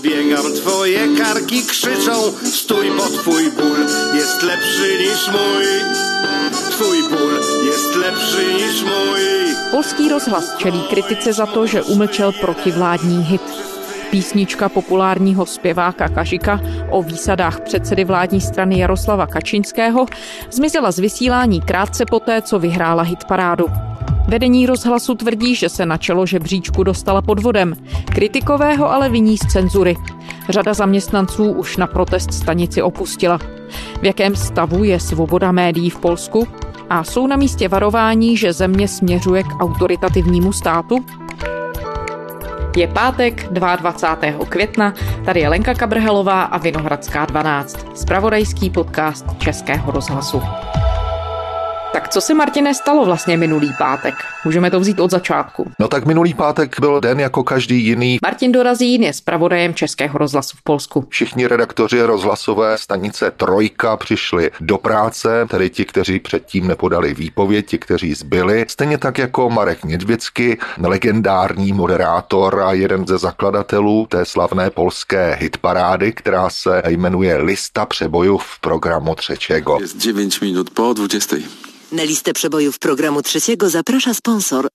Podbiegam, twoje karki krzyczą Stój, bo twój ból jest lepszy niż mój Twój ból jest lepszy niż mój Polský rozhlas čelí kritice za to, že umlčel protivládní hit. Písnička populárního zpěváka Kažika o výsadách předsedy vládní strany Jaroslava Kačinského zmizela z vysílání krátce poté, co vyhrála hitparádu. Vedení rozhlasu tvrdí, že se na čelo žebříčku dostala podvodem. Kritikového ale viní z cenzury. Řada zaměstnanců už na protest stanici opustila. V jakém stavu je svoboda médií v Polsku? A jsou na místě varování, že země směřuje k autoritativnímu státu? Je pátek 22. května, tady je Lenka Kabrhelová a Vinohradská 12, spravodajský podcast Českého rozhlasu. Tak co se, Martine, stalo vlastně minulý pátek? Můžeme to vzít od začátku. No tak minulý pátek byl den jako každý jiný. Martin Dorazín je zpravodajem Českého rozhlasu v Polsku. Všichni redaktoři rozhlasové stanice Trojka přišli do práce, tedy ti, kteří předtím nepodali výpověď, ti, kteří zbyli. Stejně tak jako Marek Nědvěcky, legendární moderátor a jeden ze zakladatelů té slavné polské hitparády, která se jmenuje Lista přebojů v programu Třečego. Jest 9 minut po 20. Na listę przebojów programu trzeciego zaprasza sponsor.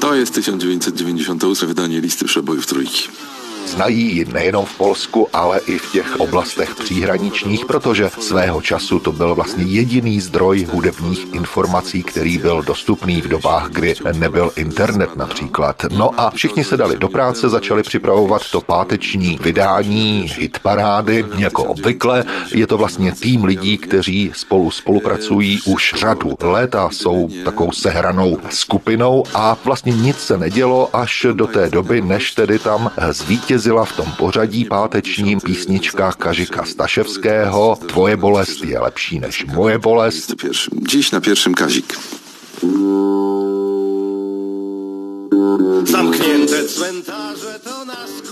To jest 1998 wydanie listy przebojów trójki. Znají ji nejenom v Polsku, ale i v těch oblastech příhraničních, protože svého času to byl vlastně jediný zdroj hudebních informací, který byl dostupný v dobách, kdy nebyl internet například. No a všichni se dali do práce, začali připravovat to páteční vydání hitparády, jako obvykle. Je to vlastně tým lidí, kteří spolu spolupracují už řadu let a jsou takovou sehranou skupinou a vlastně nic se nedělo až do té doby, než tedy tam zvítězili v tom pořadí pátečním písnička Kažika Staševského Tvoje bolest je lepší než moje bolest. Dziś na pierwszym Kazik. Zamknięte cmentarze to na skutek z...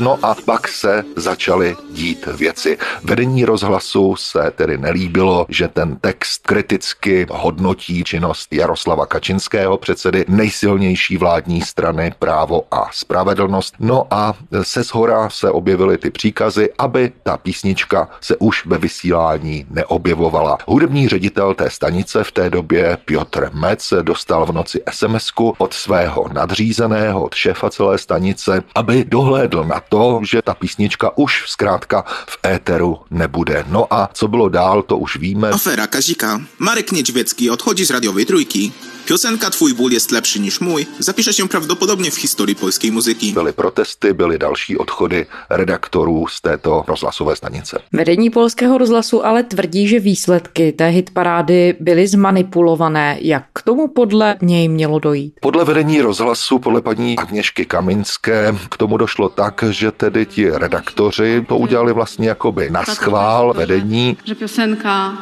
No a pak se začaly dít věci. Vedení rozhlasu se tedy nelíbilo, že ten text kriticky hodnotí činnost Jaroslava Kačinského, předsedy nejsilnější vládní strany Právo a spravedlnost. No a se zhora se objevily ty příkazy, aby ta písnička se už ve vysílání neobjevovala. Hudební ředitel té stanice v té době Piotr Mec dostal v noci sms od svého nadřízeného, od šéfa celé stanice, aby dohlédl na to, že ta písnička už zkrátka v éteru nebude. No a co bylo dál, to už víme. Afera Kazika. Marek Niedźwiecki odchodzi z radiowej trójki. Piosenka Twój ból jest lepszy niż mój zapisze się prawdopodobnie w historii polskiej muzyki. Byly protesty, byly další odchody redaktorů z této rozhlasové stanice. Vedení polského rozhlasu ale tvrdí, že výsledky té hitparády byly zmanipulované. Jak k tomu podle něj mělo dojít? Podle vedení rozhlasu, podle paní Agněšky Kaminské, k tomu došlo tak, že tedy ti redaktoři to udělali vlastně jakoby na schvál vedení. że piosenka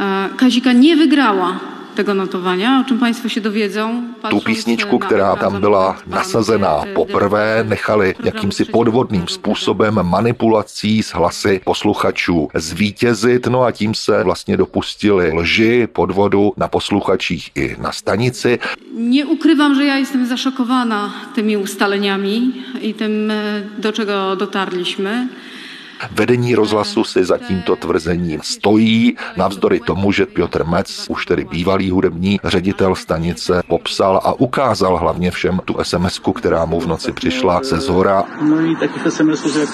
e, Kazika nie wygrała tego notowania, o czym Państwo się dowiedzą. Tu písničku, která tam byla nasazená programu poprvé, nechali jakýmsi podvodným způsobem manipulací s hlasy posluchačů zvítězit, no a tím se vlastně dopustili lži, podvodu na posluchačích i na stanici. Nie ukrywam, że ja jestem zaszokowana tymi ustaleniami i tym, e, do czego dotarliśmy. Vedení rozhlasu si za tímto tvrzením stojí, navzdory tomu, že Piotr Mec, už tedy bývalý hudební ředitel stanice, popsal a ukázal hlavně všem tu sms která mu v noci přišla ze zhora No i takich SMS-ów jak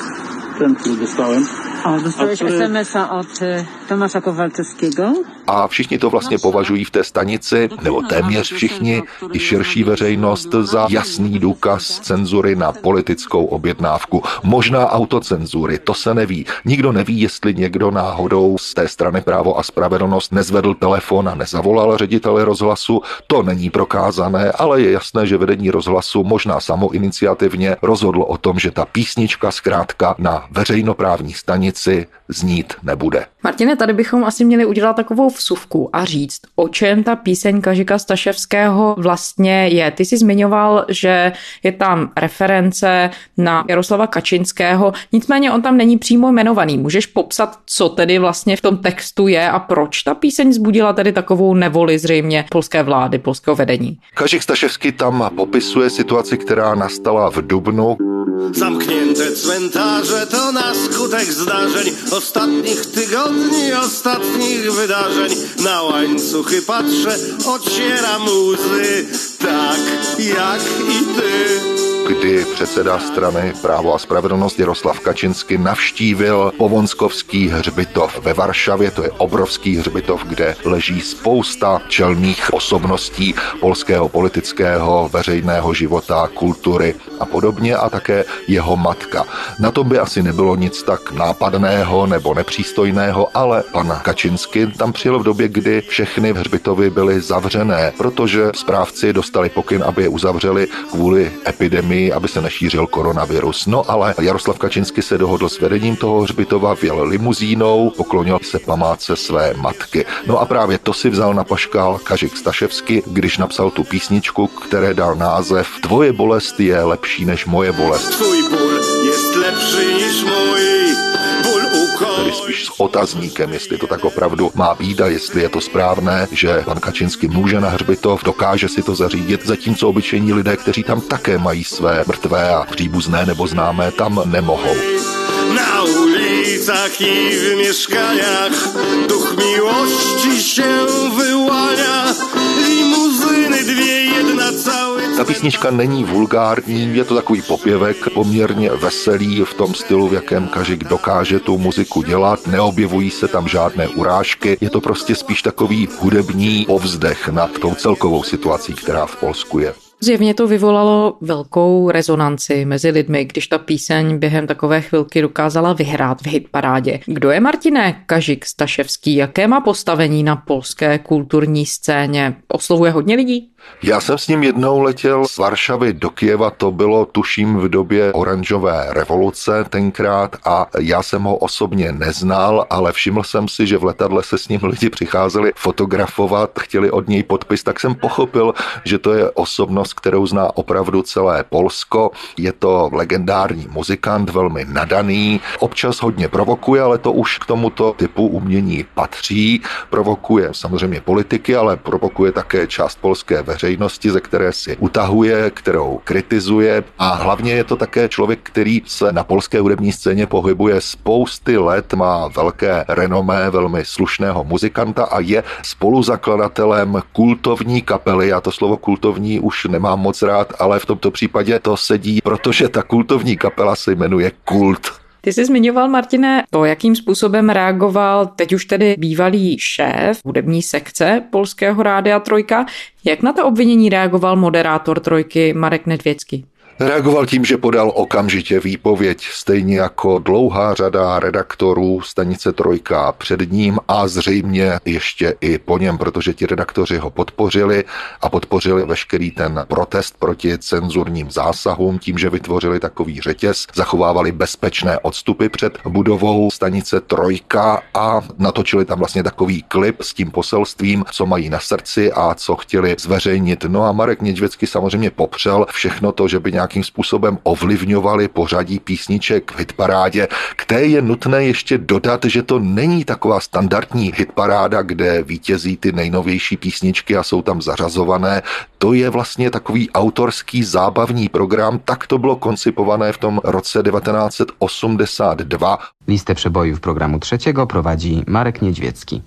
ten, który dostałem. Dostałeś A który- SMS-a od y, Tomasza Kowalczewskiego? a všichni to vlastně považují v té stanici, nebo téměř všichni, i širší veřejnost za jasný důkaz cenzury na politickou objednávku. Možná autocenzury, to se neví. Nikdo neví, jestli někdo náhodou z té strany právo a spravedlnost nezvedl telefon a nezavolal ředitele rozhlasu. To není prokázané, ale je jasné, že vedení rozhlasu možná samoiniciativně rozhodlo o tom, že ta písnička zkrátka na veřejnoprávní stanici let's see. Znít nebude. Martine, tady bychom asi měli udělat takovou vsuvku a říct, o čem ta píseň Kažika Staševského vlastně je. Ty jsi zmiňoval, že je tam reference na Jaroslava Kačinského, nicméně on tam není přímo jmenovaný. Můžeš popsat, co tedy vlastně v tom textu je a proč ta píseň zbudila tedy takovou nevoli zřejmě polské vlády, polského vedení? Kažik Staševský tam popisuje situaci, která nastala v Dubnu. Zamknięte cmentarze to na skutek zdarzeń ostatnich tygodni, ostatnich wydarzeń. Na łańcuchy patrzę, ocieram łzy, tak jak i ty. Kdy předseda strany Právo a spravedlnost Jaroslav Kačinsky navštívil Povonskovský hřbitov ve Varšavě. To je obrovský hřbitov, kde leží spousta čelných osobností polského politického, veřejného života, kultury a podobně a také jeho matka. Na tom by asi nebylo nic tak nápadného nebo nepřístojného, ale pan Kačinsky tam přijel v době, kdy všechny hřbitovy byly zavřené, protože správci dostali pokyn, aby je uzavřeli kvůli epidemii epidemii, aby se nešířil koronavirus. No ale Jaroslav Kačinsky se dohodl s vedením toho hřbitova, vjel limuzínou, poklonil se památce své matky. No a právě to si vzal na paškál Kažik Staševsky, když napsal tu písničku, které dal název Tvoje bolest je lepší než moje bolest. Tvůj ból otazníkem, jestli to tak opravdu má být a jestli je to správné, že pan Kačinsky může na hřbitov, dokáže si to zařídit, zatímco obyčejní lidé, kteří tam také mají své mrtvé a příbuzné nebo známé, tam nemohou. Na ulicach i w mieszkaniach duch miłości się wyłania. Limuzyny dwie, jedna cały ta písnička není vulgární, je to takový popěvek, poměrně veselý v tom stylu, v jakém Kažik dokáže tu muziku dělat, neobjevují se tam žádné urážky, je to prostě spíš takový hudební povzdech nad tou celkovou situací, která v Polsku je. Zjevně to vyvolalo velkou rezonanci mezi lidmi, když ta píseň během takové chvilky dokázala vyhrát v hitparádě. Kdo je Martine Kažik Staševský? Jaké má postavení na polské kulturní scéně? Oslovuje hodně lidí? Já jsem s ním jednou letěl z Varšavy do Kieva, to bylo tuším v době oranžové revoluce tenkrát a já jsem ho osobně neznal, ale všiml jsem si, že v letadle se s ním lidi přicházeli fotografovat, chtěli od něj podpis, tak jsem pochopil, že to je osobnost, kterou zná opravdu celé Polsko. Je to legendární muzikant, velmi nadaný, občas hodně provokuje, ale to už k tomuto typu umění patří. Provokuje samozřejmě politiky, ale provokuje také část polské veřejnosti, ze které si utahuje, kterou kritizuje a hlavně je to také člověk, který se na polské hudební scéně pohybuje spousty let, má velké renomé, velmi slušného muzikanta a je spoluzakladatelem kultovní kapely. Já to slovo kultovní už nemám moc rád, ale v tomto případě to sedí, protože ta kultovní kapela se jmenuje Kult. Ty jsi zmiňoval, Martine, to, jakým způsobem reagoval teď už tedy bývalý šéf hudební sekce Polského rádia Trojka. Jak na to obvinění reagoval moderátor Trojky Marek Nedvěcký? Reagoval tím, že podal okamžitě výpověď, stejně jako dlouhá řada redaktorů stanice Trojka před ním a zřejmě ještě i po něm, protože ti redaktoři ho podpořili a podpořili veškerý ten protest proti cenzurním zásahům tím, že vytvořili takový řetěz, zachovávali bezpečné odstupy před budovou stanice Trojka a natočili tam vlastně takový klip s tím poselstvím, co mají na srdci a co chtěli zveřejnit. No a Marek Nědžvecký samozřejmě popřel všechno to, že by nějak nějakým způsobem ovlivňovali pořadí písniček v hitparádě. K té je nutné ještě dodat, že to není taková standardní hitparáda, kde vítězí ty nejnovější písničky a jsou tam zařazované. To je vlastně takový autorský zábavní program, tak to bylo koncipované v tom roce 1982. Listę przebojów programu trzeciego prowadzi Marek Niedźwiecki.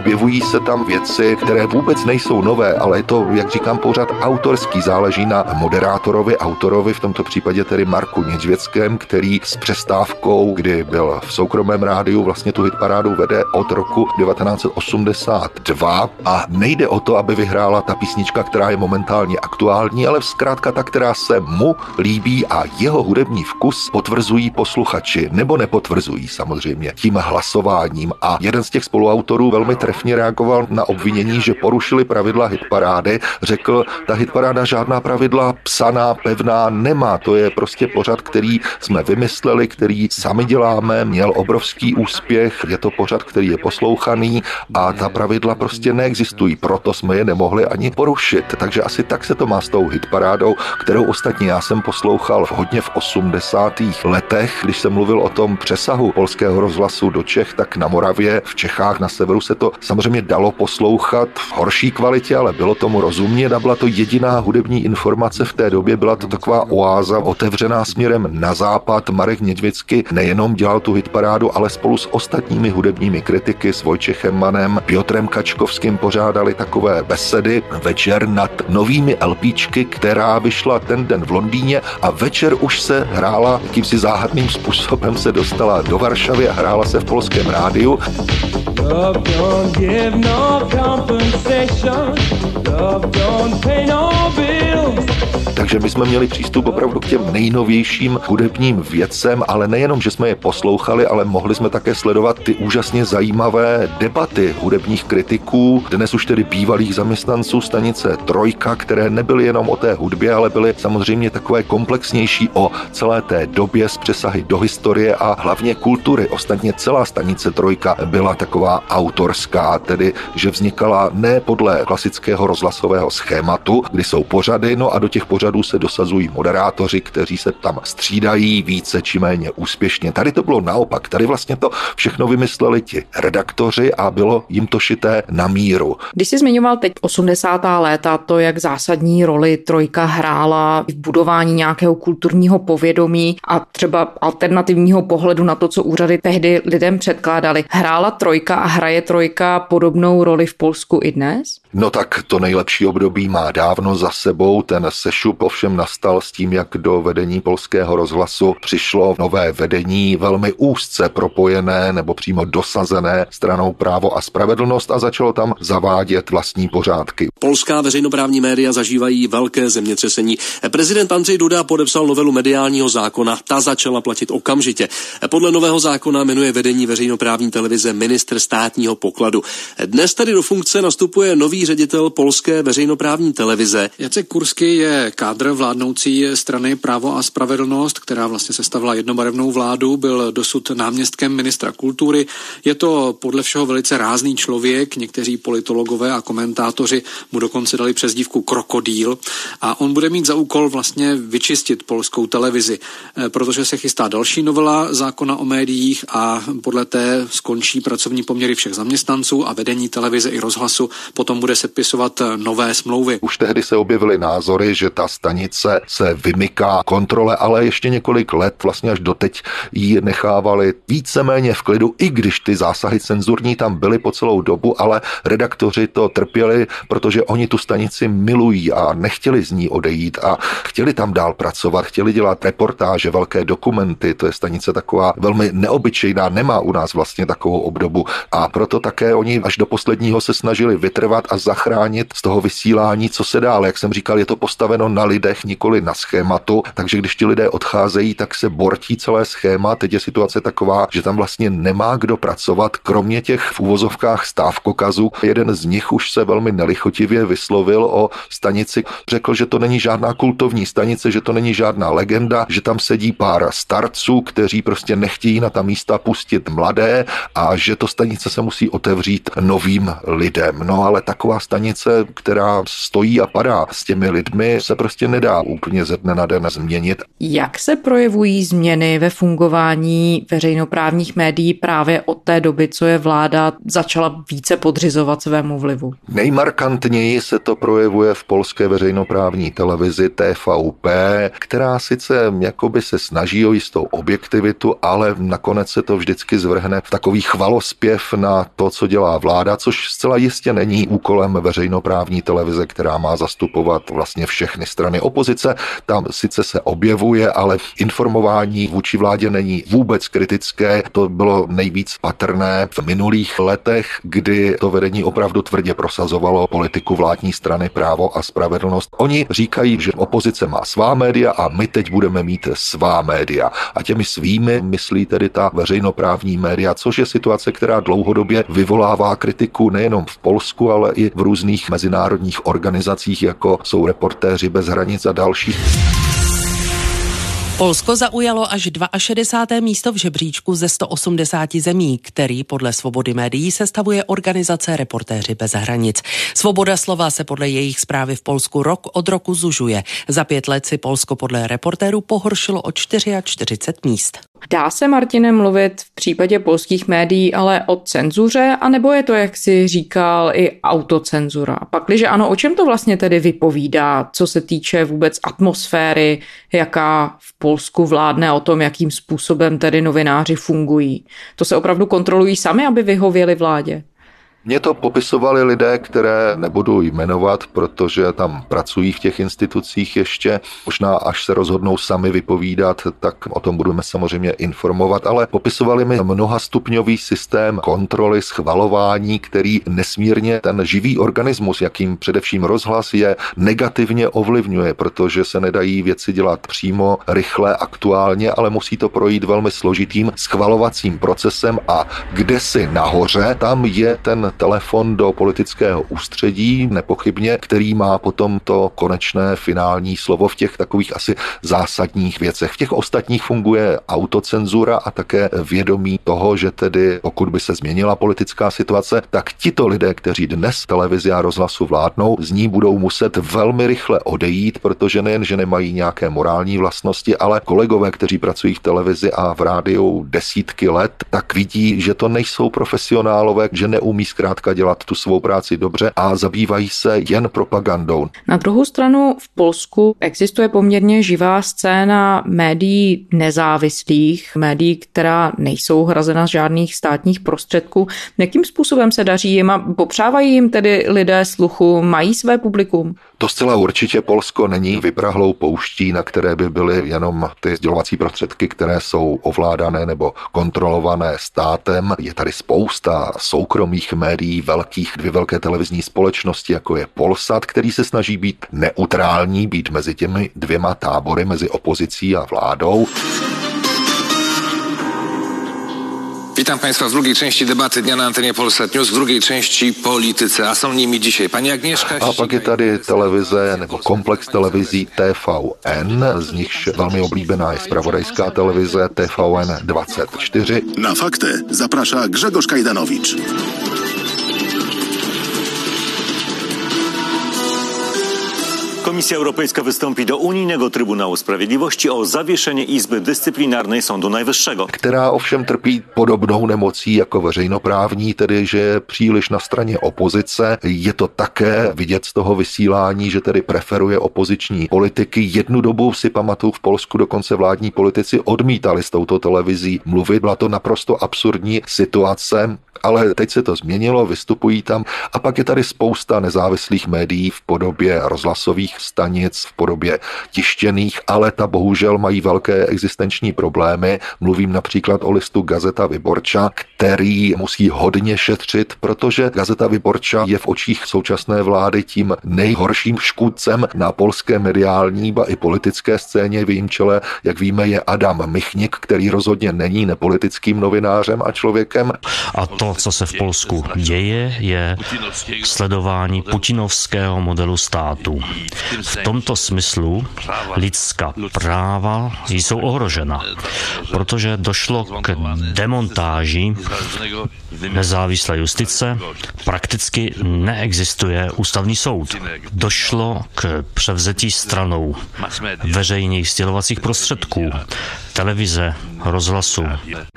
Objevují se tam věci, které vůbec nejsou nové, ale je to, jak říkám, pořád autorský. Záleží na moderátorovi, autorovi, v tomto případě tedy Marku Nědžvěckém, který s přestávkou, kdy byl v soukromém rádiu, vlastně tu hitparádu vede od roku 1982 a nejde o to, aby vyhrála ta písnička, která je momentálně aktuální, ale zkrátka ta, která se mu líbí a jeho hudební vkus potvrzují posluchači, nebo nepotvrzují samozřejmě tím hlasováním. A jeden z těch spoluautorů velmi trefně reagoval na obvinění, že porušili pravidla hitparády. Řekl, ta hitparáda žádná pravidla psaná, pevná nemá. To je prostě pořad, který jsme vymysleli, který sami děláme, měl obrovský úspěch, je to pořad, který je poslouchaný a ta pravidla prostě neexistují, proto jsme je nemohli ani porušit. Takže asi tak se to má s tou hitparádou, kterou ostatně já jsem poslouchal hodně v 80. letech, když jsem mluvil o tom přesahu polského rozhlasu do Čech, tak na Moravě, v Čechách, na severu se to samozřejmě dalo poslouchat v horší kvalitě, ale bylo tomu rozumět a byla to jediná hudební informace v té době, byla to taková oáza otevřená směrem na západ. Marek Nědvicky nejenom dělal tu hitparádu, ale spolu s ostatními hudebními kritiky, s Vojčechem Manem, Piotrem Kačkovským pořádali takové besedy večer nad novými LPčky, která vyšla ten den v Londýně a večer už se hrála jakýmsi záhadným způsobem se dostala do Varšavy a hrála se v polském rádiu. Love give no compensation. Love don't pay no bills. Takže my jsme měli přístup opravdu k těm nejnovějším hudebním věcem, ale nejenom, že jsme je poslouchali, ale mohli jsme také sledovat ty úžasně zajímavé debaty hudebních kritiků, dnes už tedy bývalých zaměstnanců stanice Trojka, které nebyly jenom o té hudbě, ale byly samozřejmě takové komplexnější o celé té době s přesahy do historie a hlavně kultury. Ostatně celá stanice Trojka byla taková autorská, tedy že vznikala ne podle klasického rozhlasového schématu, kdy jsou pořady, no a do těch pořadů pořadů se dosazují moderátoři, kteří se tam střídají více či méně úspěšně. Tady to bylo naopak. Tady vlastně to všechno vymysleli ti redaktoři a bylo jim to šité na míru. Když jsi zmiňoval teď 80. léta, to, jak zásadní roli trojka hrála v budování nějakého kulturního povědomí a třeba alternativního pohledu na to, co úřady tehdy lidem předkládali. Hrála trojka a hraje trojka podobnou roli v Polsku i dnes? No tak to nejlepší období má dávno za sebou. Ten sešup ovšem nastal s tím, jak do vedení polského rozhlasu přišlo nové vedení, velmi úzce propojené nebo přímo dosazené stranou právo a spravedlnost a začalo tam zavádět vlastní pořádky. Polská veřejnoprávní média zažívají velké zemětřesení. Prezident Andřej Duda podepsal novelu mediálního zákona, ta začala platit okamžitě. Podle nového zákona jmenuje vedení veřejnoprávní televize ministr státního pokladu. Dnes tady do funkce nastupuje nový ředitel polské veřejnoprávní televize. Jacek Kursky je kádr vládnoucí strany Právo a spravedlnost, která vlastně sestavila jednobarevnou vládu, byl dosud náměstkem ministra kultury. Je to podle všeho velice rázný člověk, někteří politologové a komentátoři mu dokonce dali přezdívku krokodýl a on bude mít za úkol vlastně vyčistit polskou televizi, eh, protože se chystá další novela zákona o médiích a podle té skončí pracovní poměry všech zaměstnanců a vedení televize i rozhlasu potom bude bude sepisovat eh, nové smlouvy. Už tehdy se objevily názory, že ta stanice se vymyká kontrole, ale ještě několik let, vlastně až doteď, ji nechávali víceméně v klidu, i když ty zásahy cenzurní tam byly po celou dobu, ale redaktoři to trpěli, protože oni tu stanici milují a nechtěli z ní odejít a chtěli tam dál pracovat, chtěli dělat reportáže, velké dokumenty, to je stanice taková velmi neobyčejná, nemá u nás vlastně takovou obdobu a proto také oni až do posledního se snažili vytrvat a zachránit z toho vysílání, co se dá. Ale jak jsem říkal, je to postaveno na lidech, nikoli na schématu, takže když ti lidé odcházejí, tak se bortí celé schéma. Teď je situace taková, že tam vlastně nemá kdo pracovat, kromě těch v úvozovkách stávkokazů. Jeden z nich už se velmi nelichotivě vyslovil o stanici. Řekl, že to není žádná kultovní stanice, že to není žádná legenda, že tam sedí pár starců, kteří prostě nechtějí na ta místa pustit mladé a že to stanice se musí otevřít novým lidem. No ale taková taková stanice, která stojí a padá s těmi lidmi, se prostě nedá úplně ze dne na den změnit. Jak se projevují změny ve fungování veřejnoprávních médií právě od té doby, co je vláda začala více podřizovat svému vlivu? Nejmarkantněji se to projevuje v polské veřejnoprávní televizi TVP, která sice jakoby se snaží o jistou objektivitu, ale nakonec se to vždycky zvrhne v takový chvalospěv na to, co dělá vláda, což zcela jistě není úkol kolem veřejnoprávní televize, která má zastupovat vlastně všechny strany opozice. Tam sice se objevuje, ale informování vůči vládě není vůbec kritické. To bylo nejvíc patrné v minulých letech, kdy to vedení opravdu tvrdě prosazovalo politiku vládní strany právo a spravedlnost. Oni říkají, že opozice má svá média a my teď budeme mít svá média. A těmi svými myslí tedy ta veřejnoprávní média, což je situace, která dlouhodobě vyvolává kritiku nejenom v Polsku, ale i v různých mezinárodních organizacích, jako jsou reportéři bez hranic a další. Polsko zaujalo až 62. místo v žebříčku ze 180 zemí, který podle svobody médií sestavuje organizace Reportéři bez hranic. Svoboda slova se podle jejich zprávy v Polsku rok od roku zužuje. Za pět let si Polsko podle reportérů pohoršilo o 44 míst. Dá se, Martine, mluvit v případě polských médií ale o cenzuře, anebo je to, jak si říkal, i autocenzura? Pakliže ano, o čem to vlastně tedy vypovídá, co se týče vůbec atmosféry, jaká v Polsku vládne o tom, jakým způsobem tedy novináři fungují? To se opravdu kontrolují sami, aby vyhověli vládě? Mně to popisovali lidé, které nebudu jmenovat, protože tam pracují v těch institucích ještě. Možná až se rozhodnou sami vypovídat, tak o tom budeme samozřejmě informovat, ale popisovali mi mnohastupňový systém kontroly, schvalování, který nesmírně ten živý organismus, jakým především rozhlas je, negativně ovlivňuje, protože se nedají věci dělat přímo, rychle, aktuálně, ale musí to projít velmi složitým schvalovacím procesem a kde si nahoře, tam je ten telefon do politického ústředí, nepochybně, který má potom to konečné finální slovo v těch takových asi zásadních věcech. V těch ostatních funguje autocenzura a také vědomí toho, že tedy pokud by se změnila politická situace, tak tito lidé, kteří dnes televizi a rozhlasu vládnou, z ní budou muset velmi rychle odejít, protože nejen, že nemají nějaké morální vlastnosti, ale kolegové, kteří pracují v televizi a v rádiu desítky let, tak vidí, že to nejsou profesionálové, že neumí zkrátka dělat tu svou práci dobře a zabývají se jen propagandou. Na druhou stranu v Polsku existuje poměrně živá scéna médií nezávislých, médií, která nejsou hrazena z žádných státních prostředků. Jakým způsobem se daří jim a popřávají jim tedy lidé sluchu, mají své publikum? To zcela určitě Polsko není vyprahlou pouští, na které by byly jenom ty sdělovací prostředky, které jsou ovládané nebo kontrolované státem. Je tady spousta soukromých médií, velkých, dvě velké televizní společnosti, jako je Polsat, který se snaží být neutrální, být mezi těmi dvěma tábory, mezi opozicí a vládou. Witam Państwa w drugiej części debaty dnia na antenie Polsat News, w drugiej części polityce, a są nimi dzisiaj pani Agnieszka. A pak je tady televize nebo komplex televizí TVN, z nichž velmi oblíbená je spravodajská televize TVN 24. Na faktę zaprasza Grzegorz Kajdanowicz. Komisja Europejska wystąpi do Unijnego Trybunału Sprawiedliwości o zawieszenie Izby Dyscyplinarnej Sądu Najwyższego. Která ovšem trpí podobnou nemocí jako veřejnoprávní, tedy že příliš na straně opozice. Je to také vidět z toho vysílání, že tedy preferuje opoziční politiky. Jednu dobu si pamatuju v Polsku dokonce vládní politici odmítali s touto televizí mluvit. Byla to naprosto absurdní situace ale teď se to změnilo, vystupují tam a pak je tady spousta nezávislých médií v podobě rozhlasových stanic, v podobě tištěných, ale ta bohužel mají velké existenční problémy. Mluvím například o listu Gazeta Vyborča, který musí hodně šetřit, protože Gazeta Vyborča je v očích současné vlády tím nejhorším škůdcem na polské mediální, ba i politické scéně. V jejím čele, jak víme, je Adam Michnik, který rozhodně není nepolitickým novinářem a člověkem. A to co se v Polsku děje, je sledování putinovského modelu státu. V tomto smyslu lidská práva jsou ohrožena, protože došlo k demontáži nezávislé justice, prakticky neexistuje ústavní soud. Došlo k převzetí stranou veřejných sdělovacích prostředků. Televize, rozhlasu.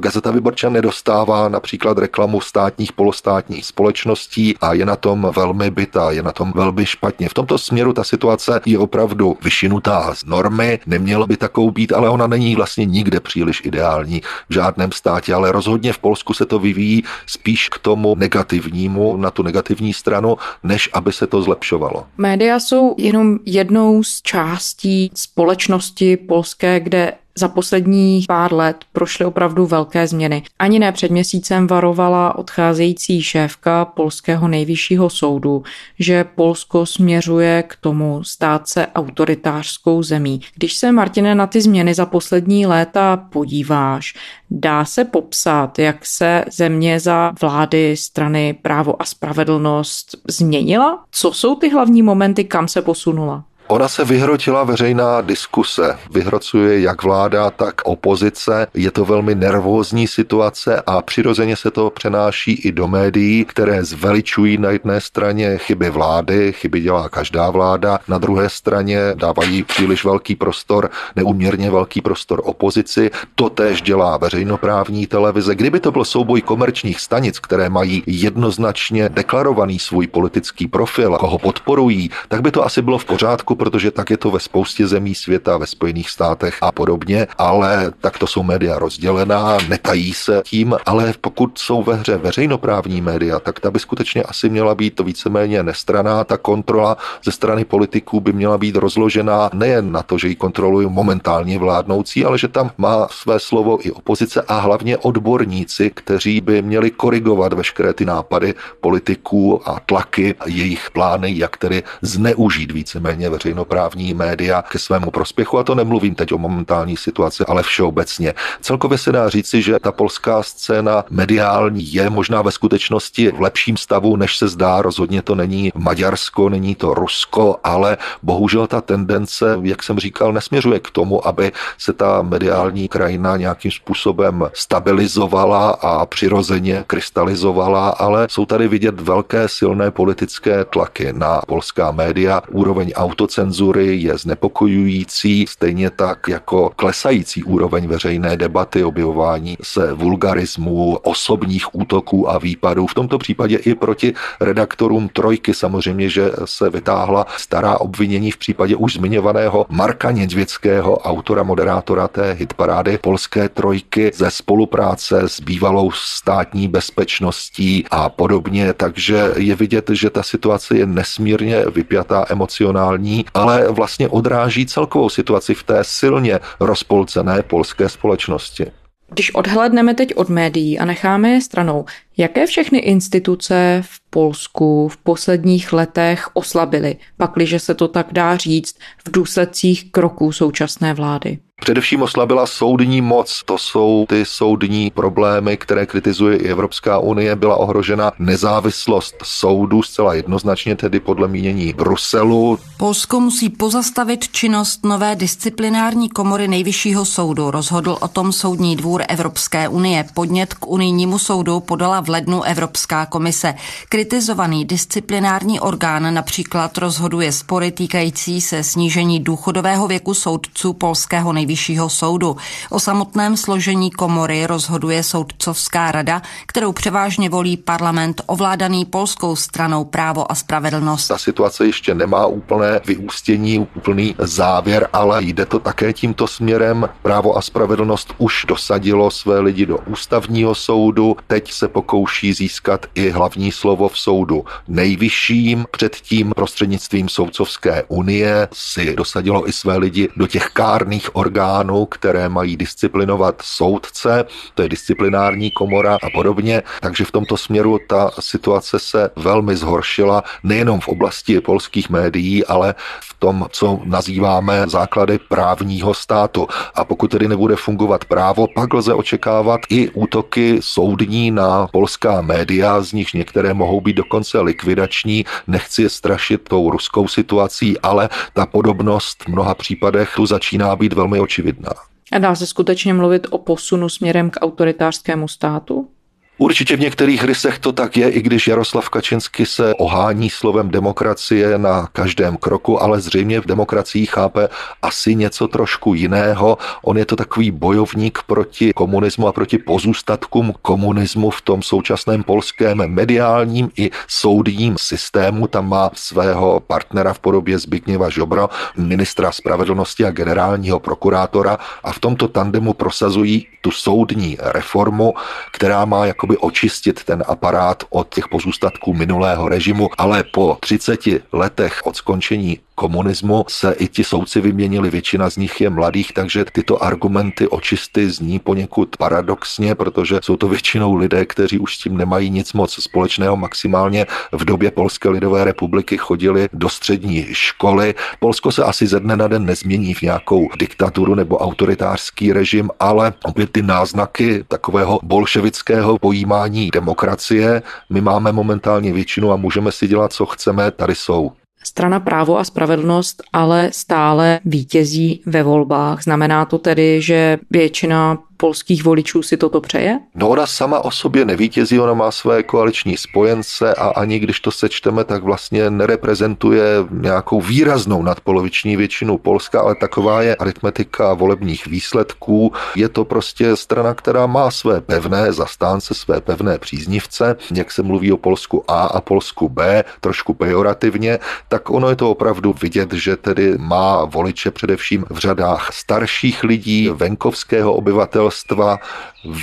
Gazeta Vyborča nedostává například reklamu státních polostátních společností a je na tom velmi bytá, je na tom velmi špatně. V tomto směru ta situace je opravdu vyšinutá z normy, nemělo by takovou být, ale ona není vlastně nikde příliš ideální v žádném státě, ale rozhodně v Polsku se to vyvíjí spíš k tomu negativnímu, na tu negativní stranu, než aby se to zlepšovalo. Média jsou jenom jednou z částí společnosti polské, kde za poslední pár let prošly opravdu velké změny. Ani ne před měsícem varovala odcházející šéfka polského nejvyššího soudu, že Polsko směřuje k tomu stát se autoritářskou zemí. Když se, Martine, na ty změny za poslední léta podíváš, dá se popsat, jak se země za vlády strany právo a spravedlnost změnila? Co jsou ty hlavní momenty, kam se posunula? Ona se vyhrotila veřejná diskuse. Vyhrocuje jak vláda, tak opozice. Je to velmi nervózní situace a přirozeně se to přenáší i do médií, které zveličují na jedné straně chyby vlády, chyby dělá každá vláda, na druhé straně dávají příliš velký prostor, neuměrně velký prostor opozici. To též dělá veřejnoprávní televize. Kdyby to byl souboj komerčních stanic, které mají jednoznačně deklarovaný svůj politický profil, koho podporují, tak by to asi bylo v pořádku, protože tak je to ve spoustě zemí světa, ve Spojených státech a podobně, ale tak to jsou média rozdělená, netají se tím, ale pokud jsou ve hře veřejnoprávní média, tak ta by skutečně asi měla být to víceméně nestraná. Ta kontrola ze strany politiků by měla být rozložená nejen na to, že ji kontrolují momentálně vládnoucí, ale že tam má své slovo i opozice a hlavně odborníci, kteří by měli korigovat veškeré ty nápady politiků a tlaky a jejich plány, jak tedy zneužít víceméně veřejnou veřejnoprávní média ke svému prospěchu a to nemluvím teď o momentální situaci, ale všeobecně. Celkově se dá říci, že ta polská scéna mediální je možná ve skutečnosti v lepším stavu, než se zdá. Rozhodně to není Maďarsko, není to Rusko, ale bohužel ta tendence, jak jsem říkal, nesměřuje k tomu, aby se ta mediální krajina nějakým způsobem stabilizovala a přirozeně krystalizovala, ale jsou tady vidět velké silné politické tlaky na polská média, úroveň autocenzury cenzury je znepokojující, stejně tak jako klesající úroveň veřejné debaty, objevování se vulgarismu, osobních útoků a výpadů. V tomto případě i proti redaktorům Trojky samozřejmě, že se vytáhla stará obvinění v případě už zmiňovaného Marka Nědvěckého, autora, moderátora té hitparády Polské Trojky ze spolupráce s bývalou státní bezpečností a podobně. Takže je vidět, že ta situace je nesmírně vypjatá, emocionální ale vlastně odráží celkovou situaci v té silně rozpolcené polské společnosti. Když odhledneme teď od médií a necháme je stranou, jaké všechny instituce v Polsku v posledních letech oslabily, pakliže se to tak dá říct, v důsledcích kroků současné vlády? Především oslabila soudní moc. To jsou ty soudní problémy, které kritizuje i Evropská unie. Byla ohrožena nezávislost soudů zcela jednoznačně, tedy podle mínění Bruselu. Polsko musí pozastavit činnost nové disciplinární komory nejvyššího soudu. Rozhodl o tom Soudní dvůr Evropské unie. Podnět k unijnímu soudu podala v lednu Evropská komise. Kritizovaný disciplinární orgán například rozhoduje spory týkající se snížení důchodového věku soudců polského nejvyššího soudu. O samotném složení komory rozhoduje soudcovská rada, kterou převážně volí parlament ovládaný polskou stranou právo a spravedlnost. Ta situace ještě nemá úplné vyústění, úplný závěr, ale jde to také tímto směrem. Právo a spravedlnost už dosadilo své lidi do ústavního soudu, teď se pokouší získat i hlavní slovo v soudu nejvyšším, předtím prostřednictvím soudcovské unie si dosadilo i své lidi do těch kárných orgánů které mají disciplinovat soudce, to je disciplinární komora a podobně. Takže v tomto směru ta situace se velmi zhoršila nejenom v oblasti polských médií, ale v tom, co nazýváme základy právního státu. A pokud tedy nebude fungovat právo, pak lze očekávat i útoky soudní na polská média, z nich některé mohou být dokonce likvidační. Nechci je strašit tou ruskou situací, ale ta podobnost v mnoha případech tu začíná být velmi očividná. A dá se skutečně mluvit o posunu směrem k autoritářskému státu? Určitě v některých rysech to tak je, i když Jaroslav Kačinsky se ohání slovem demokracie na každém kroku, ale zřejmě v demokracii chápe asi něco trošku jiného. On je to takový bojovník proti komunismu a proti pozůstatkům komunismu v tom současném polském mediálním i soudním systému. Tam má svého partnera v podobě Zbigněva Žobro, ministra spravedlnosti a generálního prokurátora a v tomto tandemu prosazují tu soudní reformu, která má jakoby jakoby očistit ten aparát od těch pozůstatků minulého režimu, ale po 30 letech od skončení komunismu se i ti soudci vyměnili, většina z nich je mladých, takže tyto argumenty očisty zní poněkud paradoxně, protože jsou to většinou lidé, kteří už s tím nemají nic moc společného, maximálně v době Polské lidové republiky chodili do střední školy. Polsko se asi ze dne na den nezmění v nějakou diktaturu nebo autoritářský režim, ale opět ty náznaky takového bolševického pojímání demokracie, my máme momentálně většinu a můžeme si dělat, co chceme, tady jsou. Strana právo a spravedlnost ale stále vítězí ve volbách. Znamená to tedy, že většina polských voličů si toto přeje? No ona sama o sobě nevítězí, ona má své koaliční spojence a ani když to sečteme, tak vlastně nereprezentuje nějakou výraznou nadpoloviční většinu Polska, ale taková je aritmetika volebních výsledků. Je to prostě strana, která má své pevné zastánce, své pevné příznivce. Jak se mluví o Polsku A a Polsku B, trošku pejorativně, tak ono je to opravdu vidět, že tedy má voliče především v řadách starších lidí, venkovského obyvatelstva, obyvatelstva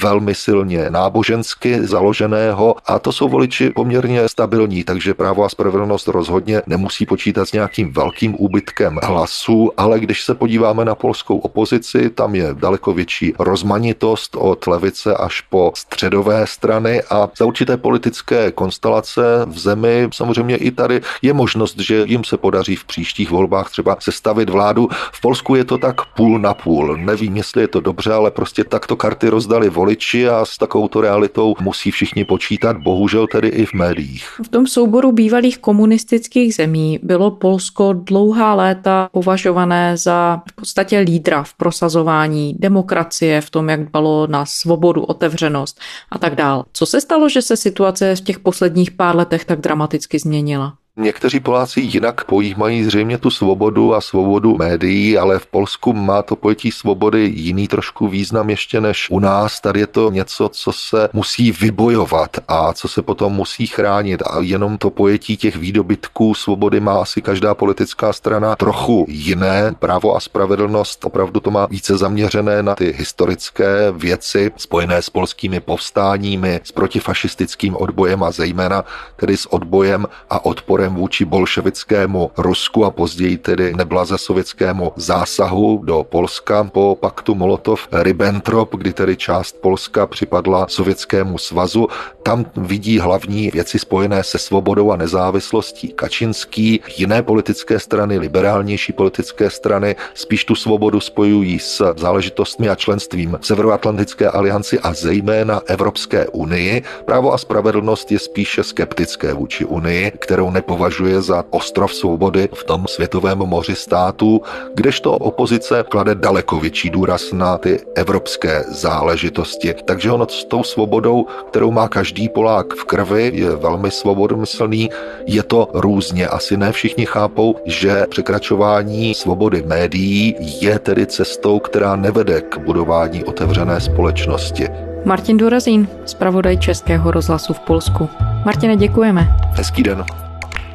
velmi silně nábožensky založeného a to jsou voliči poměrně stabilní, takže právo a spravedlnost rozhodně nemusí počítat s nějakým velkým úbytkem hlasů, ale když se podíváme na polskou opozici, tam je daleko větší rozmanitost od levice až po středové strany a za určité politické konstelace v zemi samozřejmě i tady je možnost, že jim se podaří v příštích volbách třeba sestavit vládu. V Polsku je to tak půl na půl. Nevím, jestli je to dobře, ale prostě takto karty rozdali voliči a s takovouto realitou musí všichni počítat, bohužel tedy i v médiích. V tom souboru bývalých komunistických zemí bylo Polsko dlouhá léta považované za v podstatě lídra v prosazování demokracie, v tom, jak dbalo na svobodu, otevřenost a tak dál. Co se stalo, že se situace v těch posledních pár letech tak dramaticky změnila? Někteří Poláci jinak pojímají zřejmě tu svobodu a svobodu médií, ale v Polsku má to pojetí svobody jiný trošku význam ještě než u nás. Tady je to něco, co se musí vybojovat a co se potom musí chránit. A jenom to pojetí těch výdobytků svobody má asi každá politická strana trochu jiné. Právo a spravedlnost opravdu to má více zaměřené na ty historické věci spojené s polskými povstáními, s protifašistickým odbojem a zejména tedy s odbojem a odporem odporem vůči bolševickému Rusku a později tedy neblaze sovětskému zásahu do Polska po paktu Molotov-Ribbentrop, kdy tedy část Polska připadla Sovětskému svazu. Tam vidí hlavní věci spojené se svobodou a nezávislostí Kačinský. Jiné politické strany, liberálnější politické strany, spíš tu svobodu spojují s záležitostmi a členstvím Severoatlantické alianci a zejména Evropské unii. Právo a spravedlnost je spíše skeptické vůči unii, kterou nepovažuje považuje za ostrov svobody v tom světovém moři států, kdežto opozice klade daleko větší důraz na ty evropské záležitosti. Takže ono s tou svobodou, kterou má každý Polák v krvi, je velmi svobodomyslný. Je to různě. Asi ne všichni chápou, že překračování svobody médií je tedy cestou, která nevede k budování otevřené společnosti. Martin Dorazín, zpravodaj Českého rozhlasu v Polsku. Martine, děkujeme. Hezký den.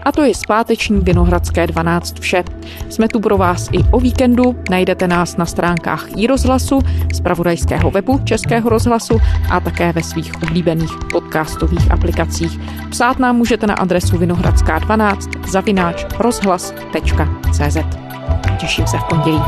A to je zpáteční Vinohradské 12 vše. Jsme tu pro vás i o víkendu, najdete nás na stránkách i rozhlasu, z pravodajského webu Českého rozhlasu a také ve svých oblíbených podcastových aplikacích. Psát nám můžete na adresu vinohradská12 zavináč rozhlas.cz. Těším se v pondělí.